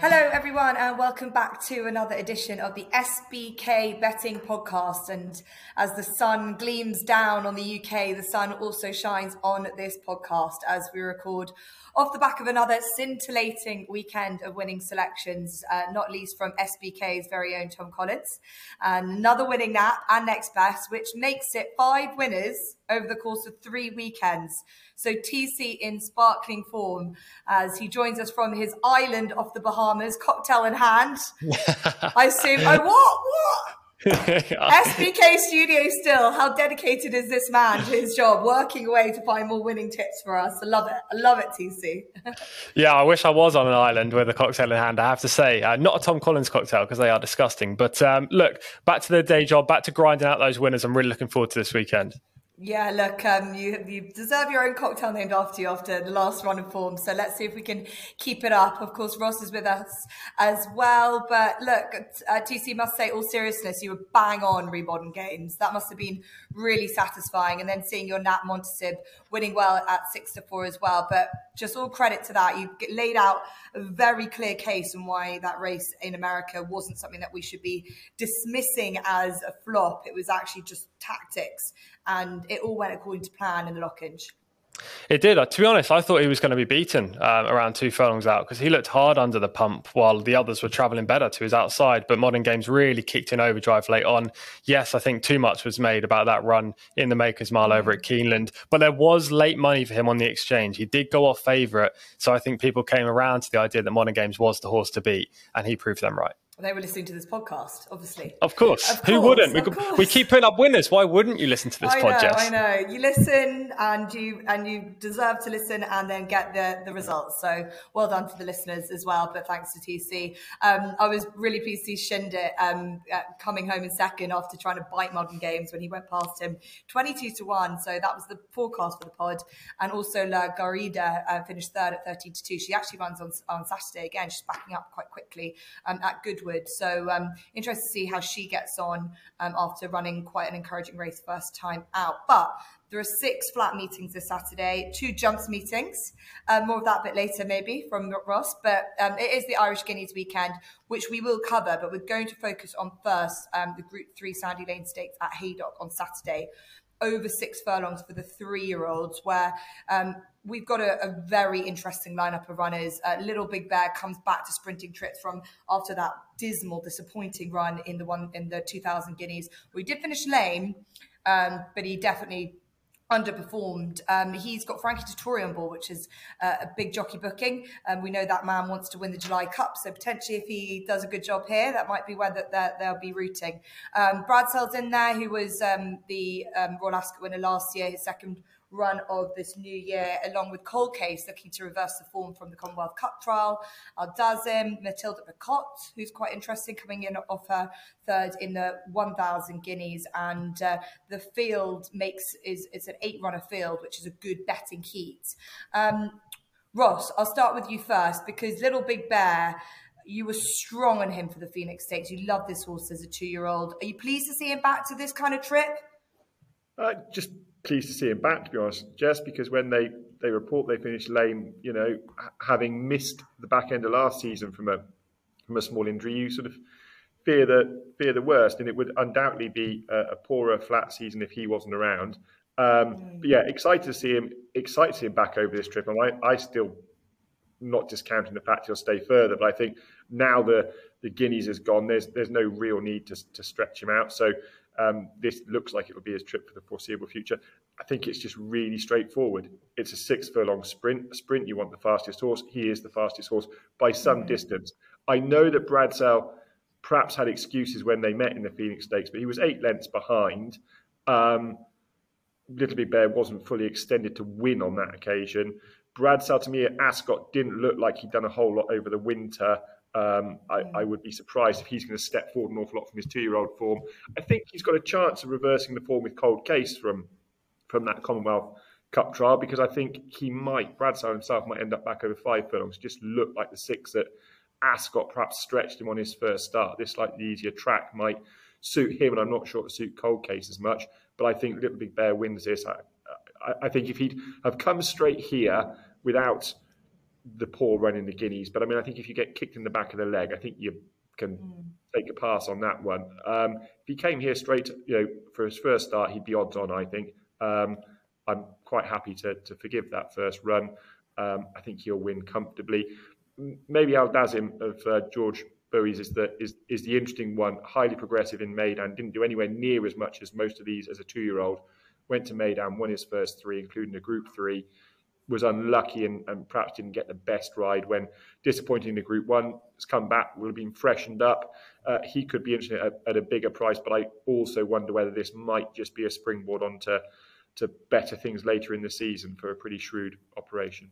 Hello, everyone, and welcome back to another edition of the SBK Betting Podcast. And as the sun gleams down on the UK, the sun also shines on this podcast as we record off the back of another scintillating weekend of winning selections, uh, not least from SBK's very own Tom Collins. And another winning nap and next best, which makes it five winners over the course of three weekends. So TC in sparkling form as he joins us from his island off the Bahamas, cocktail in hand. I assume, oh, what? What? SBK Studio still. How dedicated is this man to his job, working away to find more winning tips for us? I love it. I love it, TC. yeah, I wish I was on an island with a cocktail in hand. I have to say, uh, not a Tom Collins cocktail because they are disgusting. But um, look, back to the day job, back to grinding out those winners. I'm really looking forward to this weekend. Yeah, look, um, you you deserve your own cocktail named after you after the last run of form. So let's see if we can keep it up. Of course, Ross is with us as well. But look, uh, TC must say, all seriousness, you were bang on Remodern Games. That must have been really satisfying. And then seeing your Nap Montasib winning well at six to four as well. But just all credit to that. You laid out a very clear case on why that race in America wasn't something that we should be dismissing as a flop. It was actually just tactics and it all went according to plan in the Lockinge. It did. Uh, to be honest, I thought he was going to be beaten um, around two furlongs out because he looked hard under the pump while the others were travelling better to his outside. But Modern Games really kicked in overdrive late on. Yes, I think too much was made about that run in the Makers Mile over at Keeneland, but there was late money for him on the exchange. He did go off favourite, so I think people came around to the idea that Modern Games was the horse to beat, and he proved them right they were listening to this podcast, obviously. Of course. Of course Who wouldn't? We, course. we, keep putting up winners. Why wouldn't you listen to this I podcast? I know. You listen and you and you deserve to listen and then get the, the results. So well done to the listeners as well. But thanks to TC. Um, I was really pleased to see Chindit um, uh, coming home in second after trying to bite modern games when he went past him 22 to 1. So that was the forecast for the pod. And also La Garida uh, finished third at 13 to 2. She actually runs on, on Saturday again. She's backing up quite quickly um, at Goodwood. So um, interested to see how she gets on um, after running quite an encouraging race first time out. But there are six flat meetings this Saturday, two jumps meetings. Um, more of that a bit later, maybe from Ross. But um, it is the Irish Guineas weekend, which we will cover. But we're going to focus on first um, the Group Three Sandy Lane Stakes at Haydock on Saturday over six furlongs for the three year olds, where um, we've got a, a, very interesting lineup of runners. Uh, Little Big Bear comes back to sprinting trips from after that dismal, disappointing run in the one in the 2000 Guineas. We did finish lame, um, but he definitely underperformed. Um, he's got Frankie Dettori on board, which is uh, a big jockey booking. Um, we know that man wants to win the July Cup, so potentially if he does a good job here, that might be where the, they'll be rooting. Um, Bradsell's in there, who was um, the um, Royal Ascot winner last year, his second run of this new year, along with Cold Case looking to reverse the form from the Commonwealth Cup trial. Al Dasim, Matilda Picotte, who's quite interesting, coming in off her third in the 1,000 guineas. And uh, the field makes is it's an eight runner field, which is a good betting heat. Um, Ross, I'll start with you first because Little Big Bear you were strong on him for the Phoenix Stakes. You love this horse as a two-year-old. Are you pleased to see him back to this kind of trip? Uh, just pleased to see him back, to be honest, just because when they, they report they finished lame, you know, having missed the back end of last season from a from a small injury, you sort of fear the fear the worst, and it would undoubtedly be a, a poorer flat season if he wasn't around. Um, but yeah, excited to see him. Excited to see him back over this trip, and I, I still not discounting the fact he'll stay further, but I think now the the Guineas is gone. There's there's no real need to to stretch him out. So um, this looks like it will be his trip for the foreseeable future. I think it's just really straightforward. It's a six furlong sprint. A sprint, you want the fastest horse. He is the fastest horse by some mm-hmm. distance. I know that Bradsell perhaps had excuses when they met in the Phoenix Stakes, but he was eight lengths behind. Um, Little Big Bear wasn't fully extended to win on that occasion. Bradsell to me at Ascot didn't look like he'd done a whole lot over the winter. Um, I, I, would be surprised if he's going to step forward an awful lot from his two-year-old form. I think he's got a chance of reversing the form with Cold Case from from that Commonwealth Cup trial because I think he might, Bradsell himself might end up back over five furlongs. Just look like the six that Ascot perhaps stretched him on his first start. This slightly easier track might suit him, and I'm not sure it suit Cold Case as much. But I think Little Big Bear wins this. I, I, I think if he'd have come straight here without the poor run in the Guineas. But I mean, I think if you get kicked in the back of the leg, I think you can mm. take a pass on that one. Um, if he came here straight, you know, for his first start, he'd be odds on. I think. Um, I'm quite happy to to forgive that first run. Um, I think he'll win comfortably. Maybe Al Dasim of uh, George Boughey is the is is the interesting one. Highly progressive in Meydan, didn't do anywhere near as much as most of these as a two year old. Went to Meydan, won his first three, including a Group Three. Was unlucky and, and perhaps didn't get the best ride when disappointing the Group One. Has come back, will have been freshened up. Uh, he could be interesting at, at a bigger price, but I also wonder whether this might just be a springboard onto to better things later in the season for a pretty shrewd operation.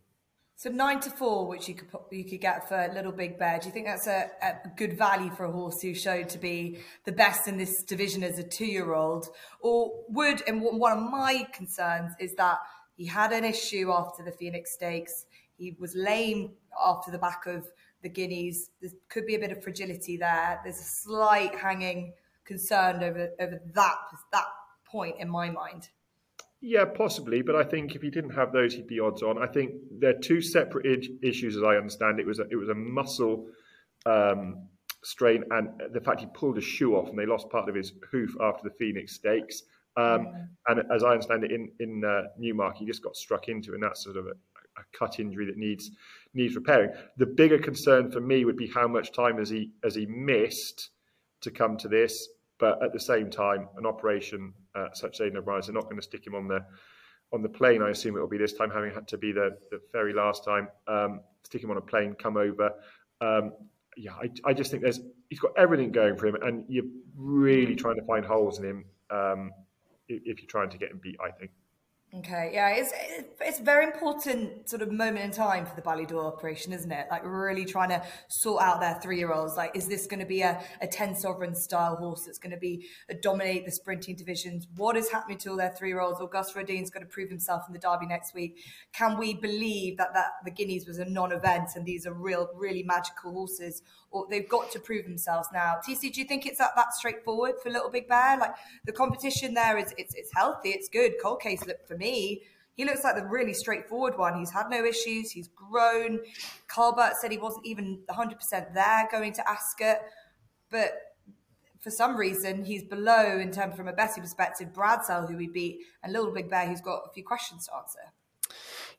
So nine to four, which you could you could get for Little Big Bear. Do you think that's a, a good value for a horse who showed to be the best in this division as a two-year-old? Or would and one of my concerns is that he had an issue after the Phoenix Stakes. He was lame after the back of the Guineas. There could be a bit of fragility there. There's a slight hanging concern over over that that point in my mind. Yeah, possibly, but I think if he didn't have those, he'd be odds on. I think they're two separate issues, as I understand. It was a, it was a muscle um, strain, and the fact he pulled a shoe off, and they lost part of his hoof after the Phoenix Stakes. Um. And as I understand it, in in uh, Newmark, he just got struck into, and that's sort of a, a, cut injury that needs needs repairing. The bigger concern for me would be how much time has he has he missed to come to this, but at the same time, an operation uh, such as Aidan O'Brien's, they're not going to stick him on the on the plane. I assume it will be this time, having had to be the, the very last time. Um, stick him on a plane, come over. Um, yeah, I, I just think there's he's got everything going for him, and you're really trying to find holes in him um, if you're trying to get him beat. I think. Okay, yeah, it's it's very important sort of moment in time for the Ballydoyle operation, isn't it? Like really trying to sort out their three year olds. Like, is this going to be a, a 10 sovereign style horse that's going to be uh, dominate the sprinting divisions? What is happening to all their three year olds? Auguste Rodin's going to prove himself in the Derby next week. Can we believe that, that the Guineas was a non event and these are real, really magical horses? Or they've got to prove themselves now. TC, do you think it's that, that straightforward for Little Big Bear? Like the competition there is it's, it's healthy, it's good. Cold case look for me he looks like the really straightforward one. He's had no issues. He's grown. Karl Burke said he wasn't even 100% there going to Ascot, but for some reason he's below in terms from a betting perspective. Bradsell, who we beat, and Little Big Bear, who's got a few questions to answer.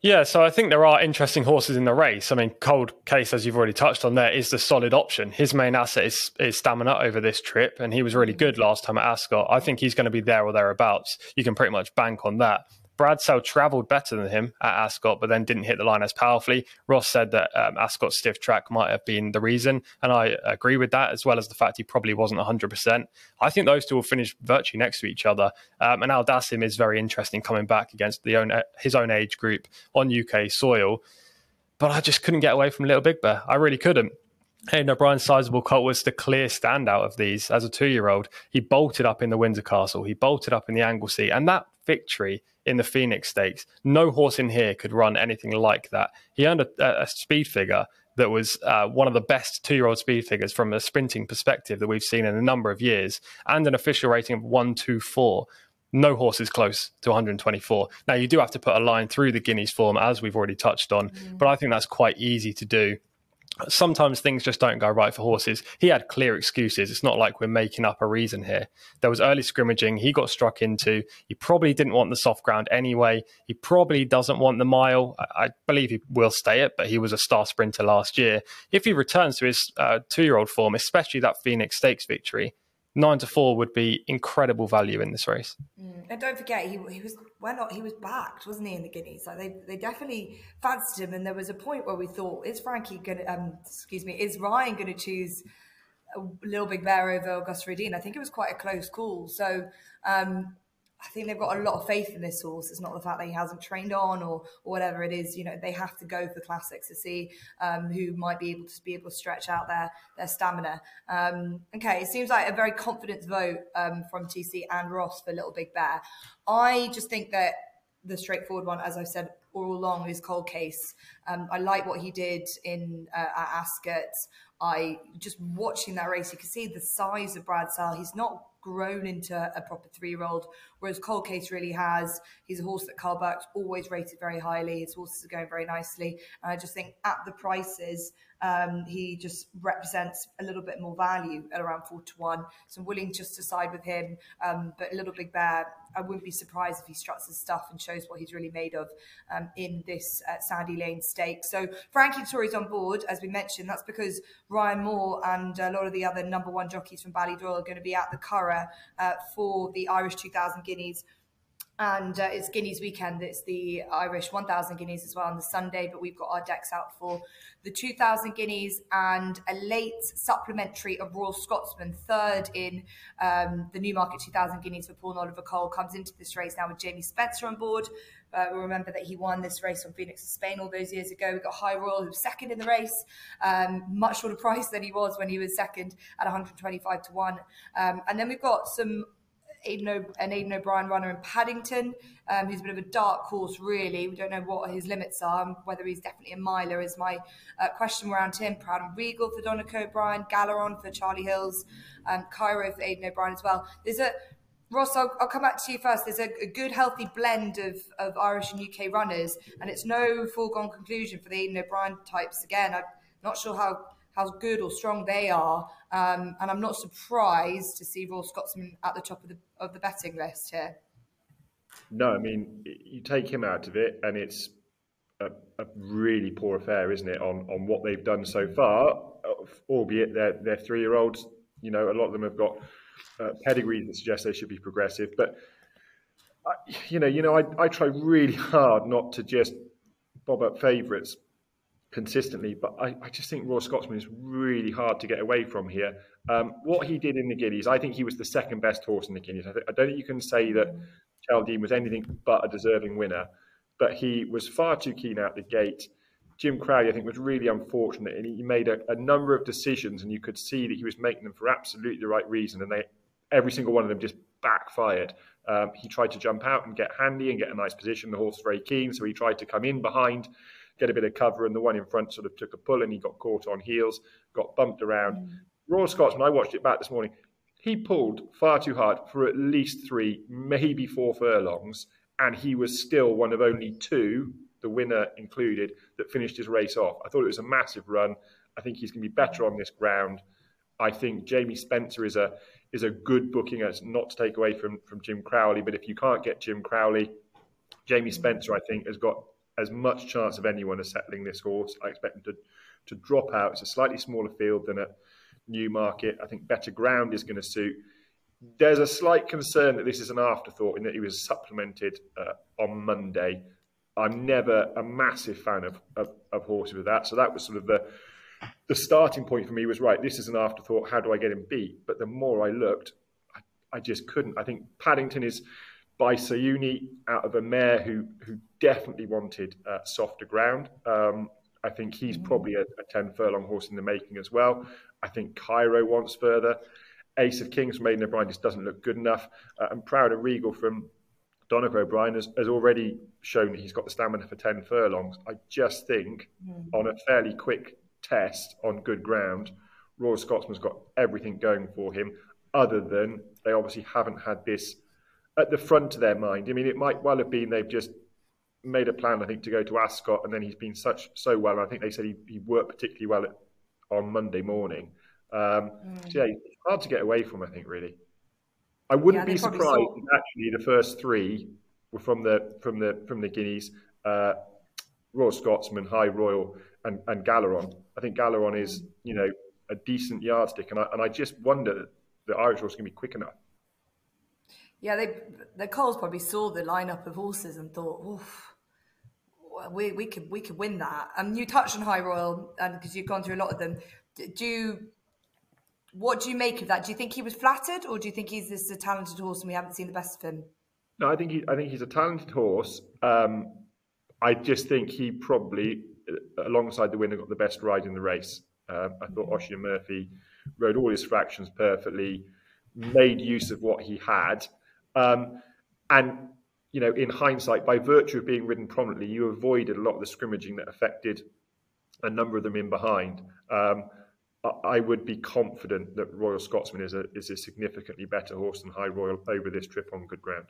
Yeah, so I think there are interesting horses in the race. I mean, Cold Case, as you've already touched on, there is the solid option. His main asset is, is stamina over this trip, and he was really mm. good last time at Ascot. I think he's going to be there or thereabouts. You can pretty much bank on that. Bradsell travelled better than him at Ascot, but then didn't hit the line as powerfully. Ross said that um, Ascot's stiff track might have been the reason, and I agree with that, as well as the fact he probably wasn't 100%. I think those two will finish virtually next to each other. Um, and Al Dasim is very interesting coming back against the own, his own age group on UK soil. But I just couldn't get away from Little Big Bear. I really couldn't. Aidan O'Brien's sizable colt was the clear standout of these as a two year old. He bolted up in the Windsor Castle, he bolted up in the Anglesey, and that victory in the Phoenix Stakes, no horse in here could run anything like that. He earned a, a speed figure that was uh, one of the best two year old speed figures from a sprinting perspective that we've seen in a number of years, and an official rating of 124. No horse is close to 124. Now, you do have to put a line through the Guineas form, as we've already touched on, mm. but I think that's quite easy to do sometimes things just don't go right for horses. He had clear excuses. It's not like we're making up a reason here. There was early scrimmaging. He got struck into. He probably didn't want the soft ground anyway. He probably doesn't want the mile. I, believe he will stay it, but he was a star sprinter last year. If he returns to his uh, two year old form, especially that Phoenix Stakes victory, nine to four would be incredible value in this race. Mm. And don't forget, he, he was not? He was backed, wasn't he, in the Guineas? Like they, they definitely fancied him, and there was a point where we thought, is Frankie going to, um, excuse me, is Ryan going to choose a little big bear over Auguste Rodin? I think it was quite a close call. So um, I think they've got a lot of faith in this horse. It's not the fact that he hasn't trained on or, or whatever it is. You know, they have to go for classics to see um, who might be able to be able to stretch out their their stamina. Um, okay, it seems like a very confident vote um, from TC and Ross for Little Big Bear. I just think that the straightforward one, as I've said all along, is Cold Case. Um, I like what he did in uh, at Ascot. I just watching that race, you can see the size of Bradsell. He's not grown into a proper three year old whereas Cold Case really has. He's a horse that Karl Burke's always rated very highly. His horses are going very nicely. And I just think at the prices, um, he just represents a little bit more value at around four to one. So I'm willing just to side with him. Um, but a Little Big Bear, I wouldn't be surprised if he struts his stuff and shows what he's really made of um, in this uh, Sandy Lane stake. So Frankie Dettori's on board, as we mentioned. That's because Ryan Moore and a lot of the other number one jockeys from Ballydoyle are going to be at the Curragh uh, for the Irish 2000 Guineas and uh, it's Guineas weekend. It's the Irish 1,000 Guineas as well on the Sunday, but we've got our decks out for the 2,000 Guineas and a late supplementary of Royal Scotsman, third in um, the Newmarket 2,000 Guineas for Paul and Oliver Cole, comes into this race now with Jamie Spencer on board. Uh, we'll remember that he won this race on Phoenix of Spain all those years ago. We got High Royal, who was second in the race, um, much shorter price than he was when he was second at 125 to 1. Um, and then we've got some Aidan o- an O'Brien runner in Paddington, um, who's a bit of a dark horse, really. We don't know what his limits are, whether he's definitely a miler is my uh, question around him. Proud and Regal for Donnacha O'Brien, Galeron for Charlie Hills, um, Cairo for Aidan O'Brien as well. There's a Ross, I'll, I'll, come back to you first. There's a, a, good, healthy blend of, of Irish and UK runners, and it's no foregone conclusion for the Aidan O'Brien types. Again, I'm not sure how how good or strong they are. Um, and I'm not surprised to see Royal Scotsman at the top of the of the betting list here. No, I mean you take him out of it, and it's a, a really poor affair, isn't it? On on what they've done so far, albeit they're they're three year olds. You know, a lot of them have got uh, pedigrees that suggest they should be progressive, but. I, you know, you know, I, I try really hard not to just bob up favourites consistently, but I, I, just think Royal Scotsman is really hard to get away from here. Um, what he did in the Guineas, I think he was the second best horse in the Guineas. I, th- I don't think you can say that Chaldean was anything but a deserving winner, but he was far too keen out the gate. Jim Crowley, I think, was really unfortunate, and he made a, a number of decisions, and you could see that he was making them for absolutely the right reason, and they every single one of them just backfired. Um, he tried to jump out and get handy and get a nice position. The horse was very keen, so he tried to come in behind get a bit of cover, and the one in front sort of took a pull and he got caught on heels, got bumped around. Mm. Royal Scotsman, I watched it back this morning, he pulled far too hard for at least three, maybe four furlongs, and he was still one of only two, the winner included, that finished his race off. I thought it was a massive run. I think he's going to be better on this ground. I think Jamie Spencer is a is a good booking. It's not to take away from from Jim Crowley, but if you can't get Jim Crowley, Jamie Spencer, I think, has got as much chance of anyone as settling this horse. I expect him to, to drop out. It's a slightly smaller field than at Newmarket. I think better ground is going to suit. There's a slight concern that this is an afterthought in that he was supplemented uh, on Monday. I'm never a massive fan of, of, of horses with that. So that was sort of the the starting point for me was right. This is an afterthought. How do I get him beat? But the more I looked, I, I just couldn't. I think Paddington is by Siyouni out of a mare who who definitely wanted uh, softer ground. Um, I think he's mm. probably a, a, 10 furlong horse in the making as well. I think Cairo wants further. Ace of Kings from Aidan O'Brien just doesn't look good enough. Uh, and Proud and Regal from Donnacha O'Brien has, has already shown he's got the stamina for 10 furlongs. I just think mm. on a fairly quick test on good ground, Royal Scotsman's got everything going for him, other than they obviously haven't had this at the front of their mind. I mean, it might well have been they've just made a plan, I think, to go to Ascot, and then he's been such so well. I think they said he, he worked particularly well at, on Monday morning. Um, mm. so yeah, it's hard to get away from. I think really. I wouldn't yeah, be surprised saw... if actually the first three were from the from the from the Guineas. Uh, Royal Scotsman, High Royal, and, and Galeron. I think Galeron is, mm. you know, a decent yardstick, and I, and I just wonder that the Irish horse going to be quick enough yeah, they the Coles probably saw the lineup of horses and thought, "Oof, we we could we could win that." And you touched on High Royal, and because you've gone through a lot of them, do you, what do you make of that? Do you think he was flattered, or do you think he's this a talented horse and we haven't seen the best of him? No, I think he, I think he's a talented horse. Um, I just think he probably, uh, alongside the winner, got the best ride in the race. Um, I thought mm-hmm. Murphy rode all his fractions perfectly, made use of what he had. Um, and you know, in hindsight, by virtue of being ridden prominently, you avoided a lot of the scrimmaging that affected a number of them in behind. Um, I would be confident that Royal Scotsman is a is a significantly better horse than High Royal over this trip on good ground.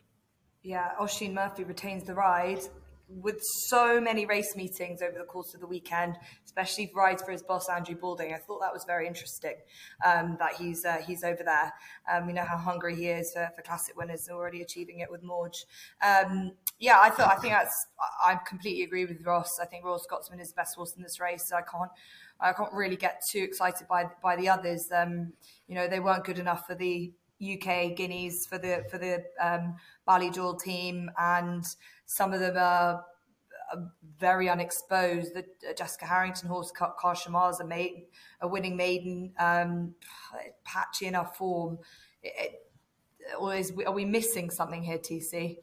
Yeah, Oisin Murphy retains the ride with so many race meetings over the course of the weekend, especially rides for his boss Andrew Balding. I thought that was very interesting um, that he's uh, he's over there. Um, we know how hungry he is for, for classic winners, already achieving it with Morge. Um, yeah, I thought I think that's I completely agree with Ross. I think Royal Scotsman is the best horse in this race. I can't I can't really get too excited by by the others. Um, you know, they weren't good enough for the UK guineas for the for the um, Ballydoyle team, and some of them are, are very unexposed. The uh, Jessica Harrington horse, Car Shamar's a maiden, a winning maiden, um, patchy in our form. It, it, or is, are we missing something here, TC?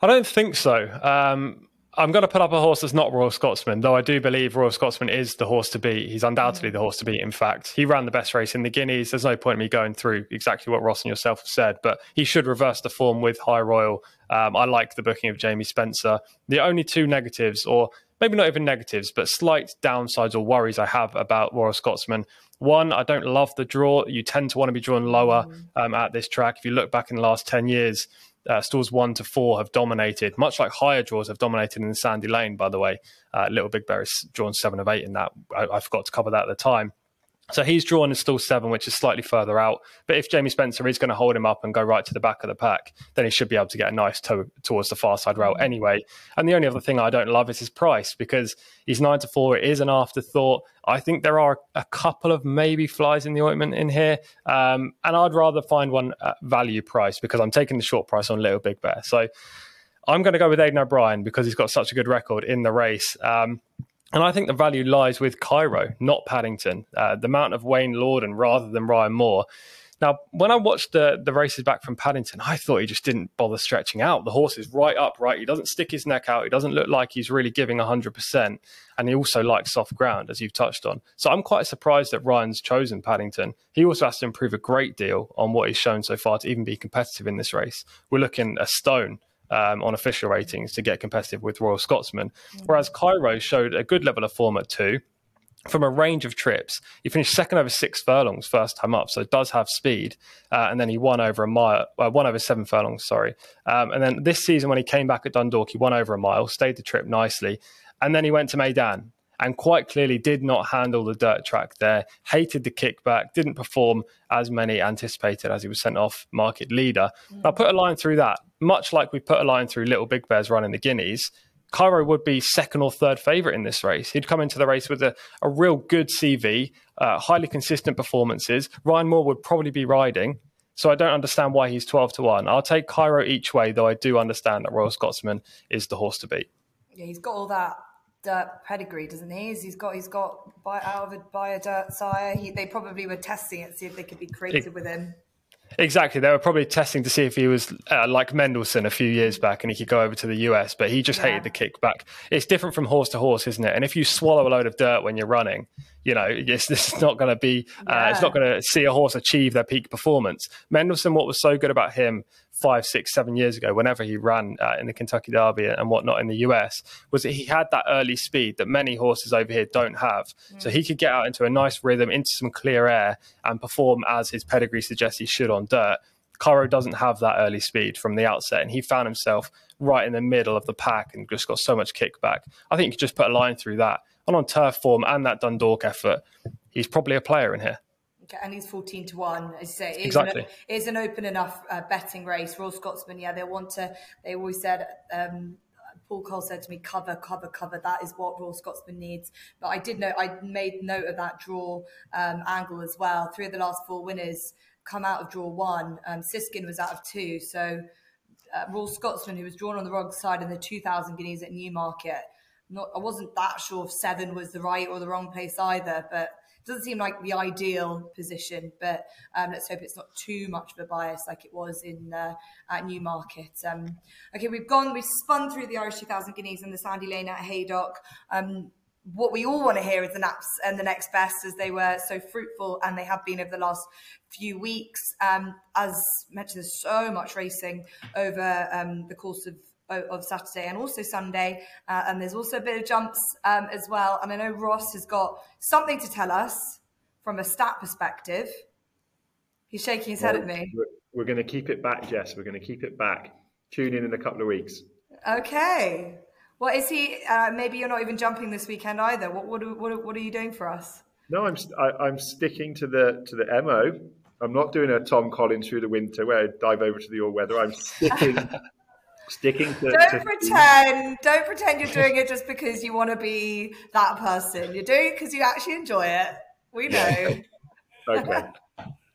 I don't think so. Um, I'm going to put up a horse that's not Royal Scotsman, though I do believe Royal Scotsman is the horse to beat. He's undoubtedly the horse to beat. In fact, he ran the best race in the Guineas. There's no point in me going through exactly what Ross and yourself have said, but he should reverse the form with High Royal. Um, I like the booking of Jamie Spencer. The only two negatives, or maybe not even negatives, but slight downsides or worries I have about Royal Scotsman. One, I don't love the draw. You tend to want to be drawn lower mm. um, at this track. If you look back in the last 10 years, uh, stalls one to four have dominated, much like higher draws have dominated in Sandy Lane, by the way. Uh, Little Big Bear is drawn seven of eight in that. I, I forgot to cover that at the time. So he's drawn in stall seven, which is slightly further out. But if Jamie Spencer is going to hold him up and go right to the back of the pack, then he should be able to get a nice toe towards the far side route anyway. And the only other thing I don't love is his price because he's nine to four. It is an afterthought. I think there are a couple of maybe flies in the ointment in here. Um, and I'd rather find one at value price because I'm taking the short price on Little Big Bear. So I'm going to go with Aidan O'Brien because he's got such a good record in the race. Um, and I think the value lies with Cairo, not Paddington. Uh, the amount of Wayne Lordan rather than Ryan Moore. Now, when I watched the, the races back from Paddington, I thought he just didn't bother stretching out. The horse is right upright. He doesn't stick his neck out. He doesn't look like he's really giving 100%. And he also likes soft ground, as you've touched on. So I'm quite surprised that Ryan's chosen Paddington. He also has to improve a great deal on what he's shown so far to even be competitive in this race. We're looking a stone um, on official ratings to get competitive with Royal Scotsman. Mm-hmm. Whereas Cairo showed a good level of form at two. From a range of trips, he finished second over six furlongs first time up, so it does have speed. Uh, and then he won over a mile, uh, one over seven furlongs, sorry. Um, and then this season, when he came back at Dundalk, he won over a mile, stayed the trip nicely, and then he went to Meydan and quite clearly did not handle the dirt track there, hated the kickback, didn't perform as many anticipated as he was sent off market leader. Mm. I'll put a line through that, much like we put a line through Little Big Bears running the Guineas. Cairo would be second or third favourite in this race. He'd come into the race with a, a real good CV, uh, highly consistent performances. Ryan Moore would probably be riding. So I don't understand why he's 12 to 1. I'll take Cairo each way, though I do understand that Royal Scotsman is the horse to beat. Yeah, he's got all that dirt pedigree, doesn't he? He's got he's got by out of a by a dirt sire. He, they probably were testing it, see if they could be creative it, with him. Exactly. They were probably testing to see if he was uh, like Mendelssohn a few years back and he could go over to the US, but he just yeah. hated the kickback. It's different from horse to horse, isn't it? And if you swallow a load of dirt when you're running, you know, it's, this is not going to be, uh, yeah. it's not going to see a horse achieve their peak performance. Mendelssohn, what was so good about him five, six, seven years ago, whenever he ran uh, in the Kentucky Derby and whatnot in the US, was that he had that early speed that many horses over here don't have. Mm. So he could get out into a nice rhythm, into some clear air, and perform as his pedigree suggests he should on dirt. Cairo doesn't have that early speed from the outset, and he found himself right in the middle of the pack and just got so much kickback. I think you could just put a line through that. And on turf form and that Dundalk effort, he's probably a player in here and he's 14 to 1 as you say it exactly. an, an open enough uh, betting race royal scotsman yeah they want to they always said um, Paul Cole said to me, "Cover, cover, cover. That is what Royal Scotsman needs." But I did know I made note of that draw um, angle as well. Three of the last four winners come out of draw one. Um, Siskin was out of two, so uh, Royal Scotsman, who was drawn on the wrong side in the 2,000 guineas at Newmarket. Not, I wasn't that sure if seven was the right or the wrong place either, but doesn't seem like the ideal position, but um, let's hope it's not too much of a bias like it was in uh, at Newmarket. Um, okay, we've gone, we've spun through the Irish 2000 Guineas and the Sandy Lane at Haydock. Um, what we all want to hear is the naps and the next best as they were so fruitful and they have been over the last few weeks. Um, as mentioned, there's so much racing over um, the course of of Saturday and also Sunday. Uh, and there's also a bit of jumps um, as well. And I know Ross has got something to tell us from a stat perspective. He's shaking his well, head at me. We're, going to keep it back, Jess. We're going to keep it back tune in in a couple of weeks. Okay. Well, is he? Uh, maybe you're not even jumping this weekend either. What what what, what are you doing for us? No, I'm I, am i am sticking to the to the mo. I'm not doing a Tom Collins through the winter where I dive over to the all weather. I'm sticking sticking to. Don't to pretend. Don't pretend you're doing it just because you want to be that person. You're doing it because you actually enjoy it. We know. okay.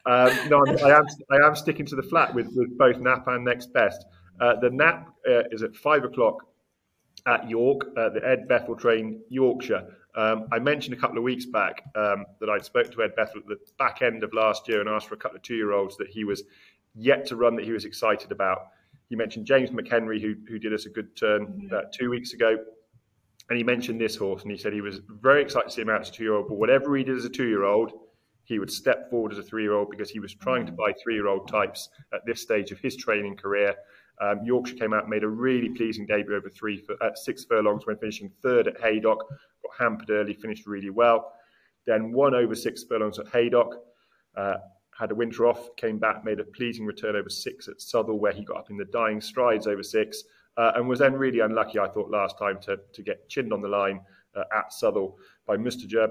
Um, no, I'm, I am. I am sticking to the flat with, with both Nap and Next Best. Uh, the Nap uh, is at five o'clock at York, uh, the Ed Bethell train, Yorkshire. Um, I mentioned a couple of weeks back um, that I'd spoken to Ed Bethell at the back end of last year and asked for a couple of two-year-olds that he was yet to run that he was excited about. You mentioned James McHenry, who who did us a good turn mm-hmm. uh, two weeks ago, and he mentioned this horse, and he said he was very excited to see him out as a two-year-old. But whatever he did as a two-year-old, he would step forward as a three-year-old because he was trying to buy three-year-old types at this stage of his training career. Um, Yorkshire came out, made a really pleasing debut over three for, at six furlongs when finishing third at Haydock. Got hampered early, finished really well. Then won over six furlongs at Haydock. Uh, had a winter off, came back, made a pleasing return over six at Southwell, where he got up in the dying strides over six, uh, and was then really unlucky, I thought, last time to, to get chinned on the line uh, at Southwell by Mustajer.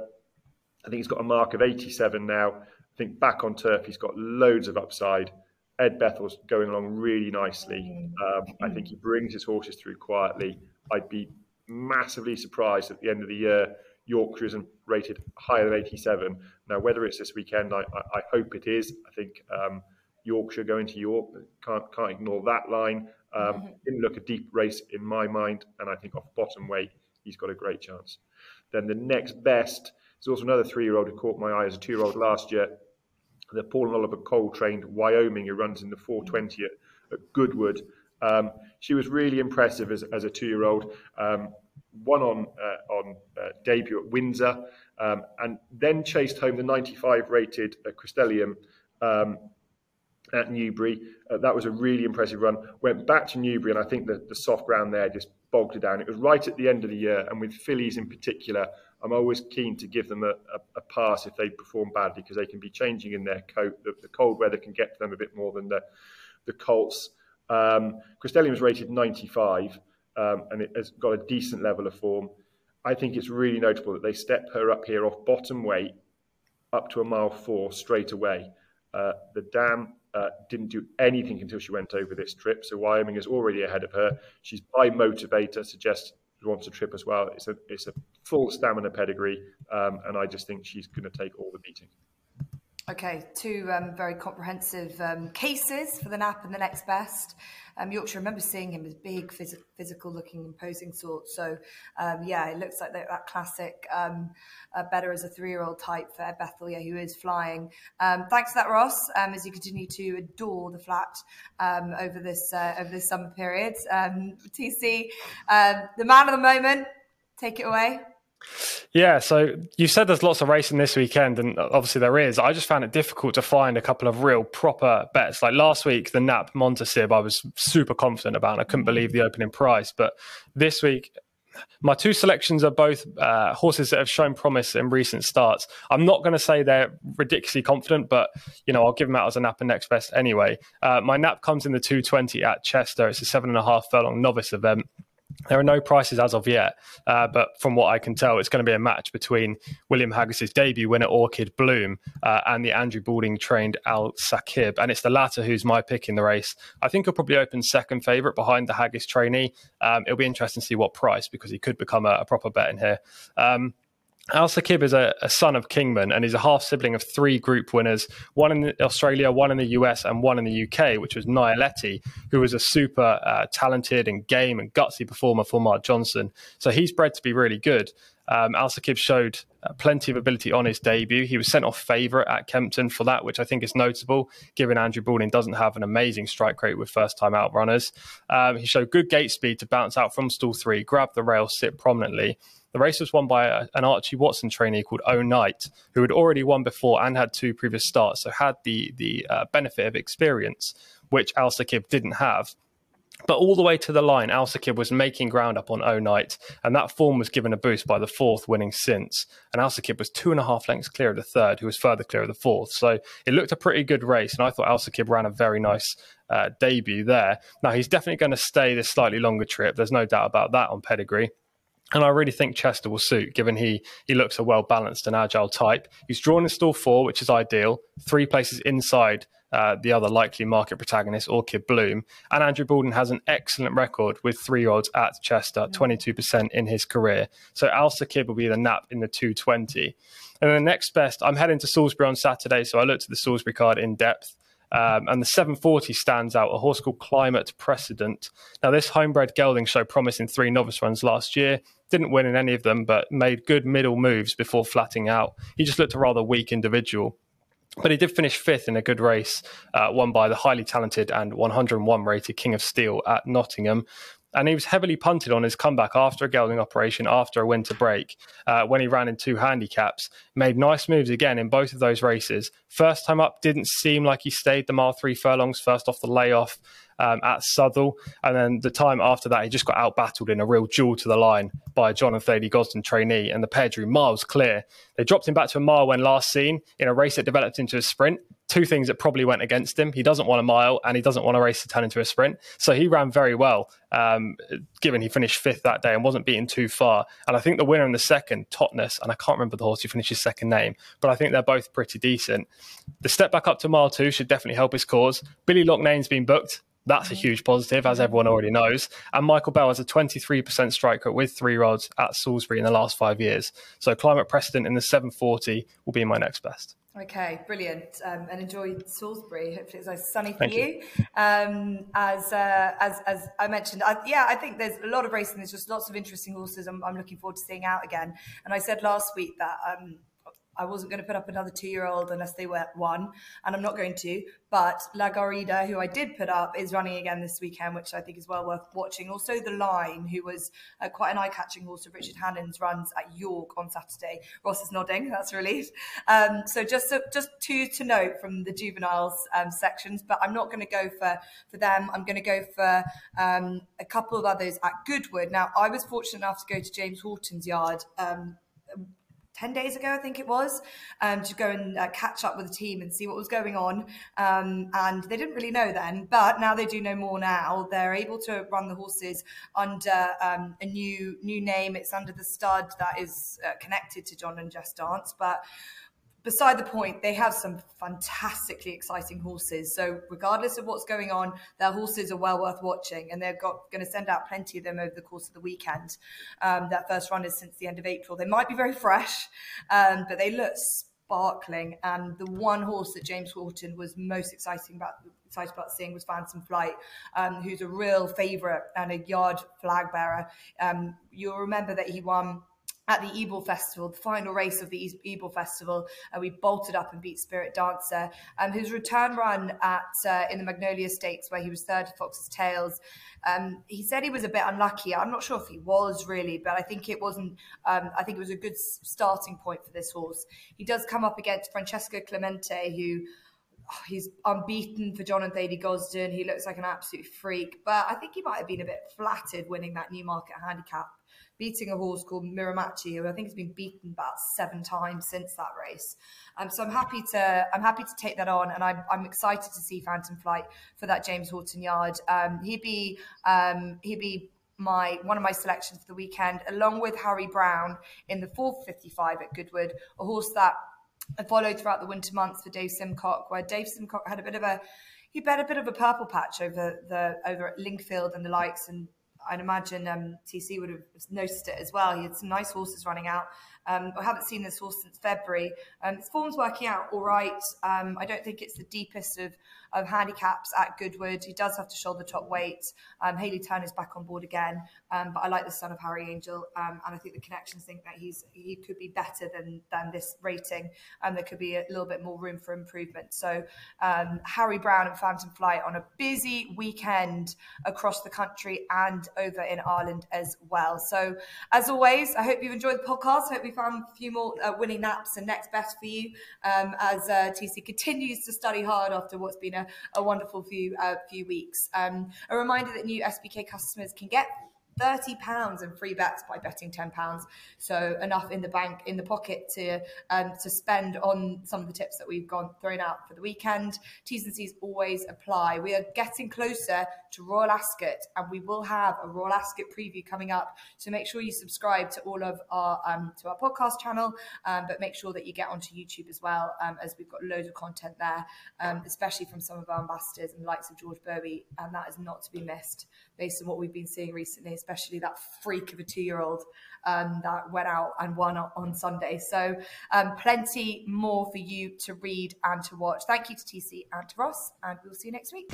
I think he's got a mark of 87 now. I think back on turf, he's got loads of upside. Ed Bethell's going along really nicely. Um, I think he brings his horses through quietly. I'd be massively surprised at the end of the year Yorkshire isn't rated higher than 87. Now, whether it's this weekend, I, I, I hope it is. I think um, Yorkshire going to York can't can't ignore that line. Um, mm-hmm. didn't look a deep race in my mind, and I think off bottom weight he's got a great chance. Then the next best is also another three-year-old who caught my eye as a two-year-old last year. The Paul and Oliver Cole trained Wyoming who runs in the 420 at, at Goodwood. Um, she was really impressive as, as a two-year-old. Um, won on uh, on uh, debut at Windsor, um, and then chased home the 95 rated uh, um, at Newbury. Uh, that was a really impressive run. Went back to Newbury, and I think the, soft ground there just bogged it down. It was right at the end of the year, and with fillies in particular, I'm always keen to give them a, a, a pass if they perform badly because they can be changing in their coat. The, the, cold weather can get to them a bit more than the the colts. Um, was rated 95 um, and it has got a decent level of form. I think it's really notable that they step her up here off bottom weight up to a mile four straight away. Uh, the dam uh, didn't do anything until she went over this trip, so Wyoming is already ahead of her. She's by motivator, suggests she wants a trip as well. It's a it's a full stamina pedigree, um, and I just think she's going to take all the beating. Okay, two um, very comprehensive um, cases for the nap and the next best. Um, Yorkshire, I remember seeing him as big, phys- physical looking, imposing sort. So, um, yeah, it looks like that, that classic um, uh, better as a three year old type for Ed Bethell, yeah, who is flying. Um, thanks for that, Ross, as you continue to adore the flat over this uh, over this summer period. TC, the man of the moment, take it away. Yeah, so you said there's lots of racing this weekend, and obviously there is. I just found it difficult to find a couple of real proper bets. Like last week, the Nap Montasib, I was super confident about. And I couldn't believe the opening price. But this week, my two selections are both uh, horses that have shown promise in recent starts. I'm not going to say they're ridiculously confident, but you know I'll give them out as a nap and next best anyway. Uh, my nap comes in the 220 at Chester. It's a seven and a half furlong novice event. There are no prices as of yet, uh, but from what I can tell, it's going to be a match between William Haggas's debut winner Orchid Bloom uh, and the Andrew Balding trained Al Sakib, and it's the latter who's my pick in the race. I think he'll probably open second favourite behind the Haggas trainee. Um, it'll be interesting to see what price because he could become a, a proper bet in here. Um, Al Sakib is a, a, son of Kingman and he's a half sibling of three group winners, one in Australia, one in the US, and one in the UK, which was Nialetti, who was a super uh, talented and game and gutsy performer for Mark Johnston. So he's bred to be really good. Um, Al Sakib showed uh, plenty of ability on his debut. He was sent off favourite at Kempton for that, which I think is notable, given Andrew Balding doesn't have an amazing strike rate with first time out runners. Um, he showed good gate speed to bounce out from stall three, grab the rail, sit prominently. The race was won by a, an Archie Watson trainee called O Knight, who had already won before and had two previous starts, so had the the uh, benefit of experience, which Al Sakib didn't have. But all the way to the line, Al Saqib was making ground up on O Night, and that form was given a boost by the fourth winning since. And Al Saqib was two and a half lengths clear of the third, who was further clear of the fourth. So it looked a pretty good race, and I thought Al Saqib ran a very nice uh, debut there. Now, he's definitely going to stay this slightly longer trip. There's no doubt about that on pedigree. And I really think Chester will suit, given he he looks a well balanced and agile type. He's drawn in stall four, which is ideal. Three places inside uh, the other likely market protagonist, Orchid Bloom. And Andrew Balding has an excellent record with three year olds at Chester, 22% in his career. So Al Saqib will be the nap in the 220. And the next best, I'm heading to Salisbury on Saturday, so I looked at the Salisbury card in depth. Um, and the 740 stands out, a horse called Climate Precedent. Now, this homebred gelding showed promise in three novice runs last year. Didn't win in any of them, but made good middle moves before flatting out. He just looked a rather weak individual. But he did finish fifth in a good race, uh, won by the highly talented and 101 rated King of Steel at Nottingham and he was heavily punted on his comeback after a gelding operation after a winter break uh, when he ran in two handicaps. Made nice moves again in both of those races. First time up, didn't seem like he stayed the mile three furlongs first off the layoff um, at Southwell. And then the time after that, he just got out battled in a real duel to the line by John and Thady Gosden trainee, and the pair drew miles clear. They dropped him back to a mile when last seen in a race that developed into a sprint two things that probably went against him. He doesn't want a mile and he doesn't want a race to turn into a sprint. So he ran very well, um, given he finished fifth that day and wasn't beaten too far. And I think the winner in the second, Totness, and I can't remember the horse who finished his second name, but I think they're both pretty decent. The step back up to mile two should definitely help his cause. Billy Loughnane's been booked. That's a huge positive, as everyone already knows. And Michael Bell has a 23% strike rate with three rods at Salisbury in the last five years. So climate precedent in the 740 will be my next best. Okay, brilliant, um, and enjoy Salisbury. Hopefully, it's nice sunny for Thank you. you. Um, as uh, as as I mentioned, I, yeah, I think there's a lot of racing. There's just lots of interesting horses. I'm, I'm looking forward to seeing out again. And I said last week that um, I wasn't going to put up another two year old unless they were one, and I'm not going to. But La Garida, who I did put up, is running again this weekend, which I think is well worth watching. Also, The Line, who was uh, quite an eye catching horse of Richard Hannon's, runs at York on Saturday. Ross is nodding, that's a relief. Um, so, just so, just two to note from the juveniles um, sections, but I'm not going to go for, for them. I'm going to go for um, a couple of others at Goodwood. Now, I was fortunate enough to go to James Horton's yard um, 10 days ago, I think it was, um, to go and uh, catch up with the team and see what was going on. Um, and they didn't really know then, but now they do know more now. They're able to run the horses under um, a new new name. It's under the stud that is uh, connected to John and Jess Dance. But beside the point, they have some fantastically exciting horses. So regardless of what's going on, their horses are well worth watching, and they're got going to send out plenty of them over the course of the weekend. Um, that first run is since the end of April. They might be very fresh, um, but they look sparkling. And the one horse that James Horton was most exciting about excited about seeing was Phantom Flight, um, who's a real favourite and a yard flag bearer. Um, you'll remember that he won at the Ebor Festival, the final race of the Ebor Festival, uh, we bolted up and beat Spirit Dancer, um, whose return run at uh, in the Magnolia Stakes, where he was third to Foxes Tales. Um, he said he was a bit unlucky. I'm not sure if he was really, but I think it wasn't. Um, I think it was a good starting point for this horse. He does come up against Francesco Clemente, who. Oh, he's unbeaten for John and Thady Gosden. He looks like an absolute freak, but I think he might have been a bit flattered winning that Newmarket handicap beating a horse called Miramachi, who I think has been beaten about seven times since that race. Um, so I'm happy to I'm happy to take that on, and I'm, I'm excited to see Phantom Flight for that James Horton yard. Um, he'd be um, he'd be my one of my selections for the weekend, along with Harry Brown in the 455 at Goodwood, a horse that I followed throughout the winter months for Dave Simcock, where Dave Simcock had a bit of a he bet a bit of a purple patch over the over at Lingfield and the likes, and I'd imagine um, TC would have noticed it as well. He had some nice horses running out. Um, I haven't seen this horse since February. Um, his form's working out all right. Um, I don't think it's the deepest of of handicaps at Goodwood. He does have to shoulder top weight. Um, Hayley Turner's back on board again, um, but I like the son of Harry Angel, um, and I think the connections think that he's he could be better than than this rating, and there could be a little bit more room for improvement. So um, Harry Brown and Phantom Flight on a busy weekend across the country and over in Ireland as well. So, as always, I hope you've enjoyed the podcast. I hope we found a few more uh, winning naps and next best for you um, as uh, TC continues to study hard after what's been a, a wonderful few uh, few weeks. Um, a reminder that new SBK customers can get £30 and free bets by betting £10. So enough in the bank, in the pocket to um, to spend on some of the tips that we've gone thrown out for the weekend. T's and C's always apply. We are getting closer to Royal Ascot and we will have a Royal Ascot preview coming up. So make sure you subscribe to all of our um, to our podcast channel, um, but make sure that you get onto YouTube as well um, as we've got loads of content there, um, especially from some of our ambassadors and likes of George Boughey, and that is not to be missed based on what we've been seeing recently, especially that freak of a two year old um, that went out and won on Sunday. So, um, plenty more for you to read and to watch. Thank you to TC and to Ross, and we'll see you next week.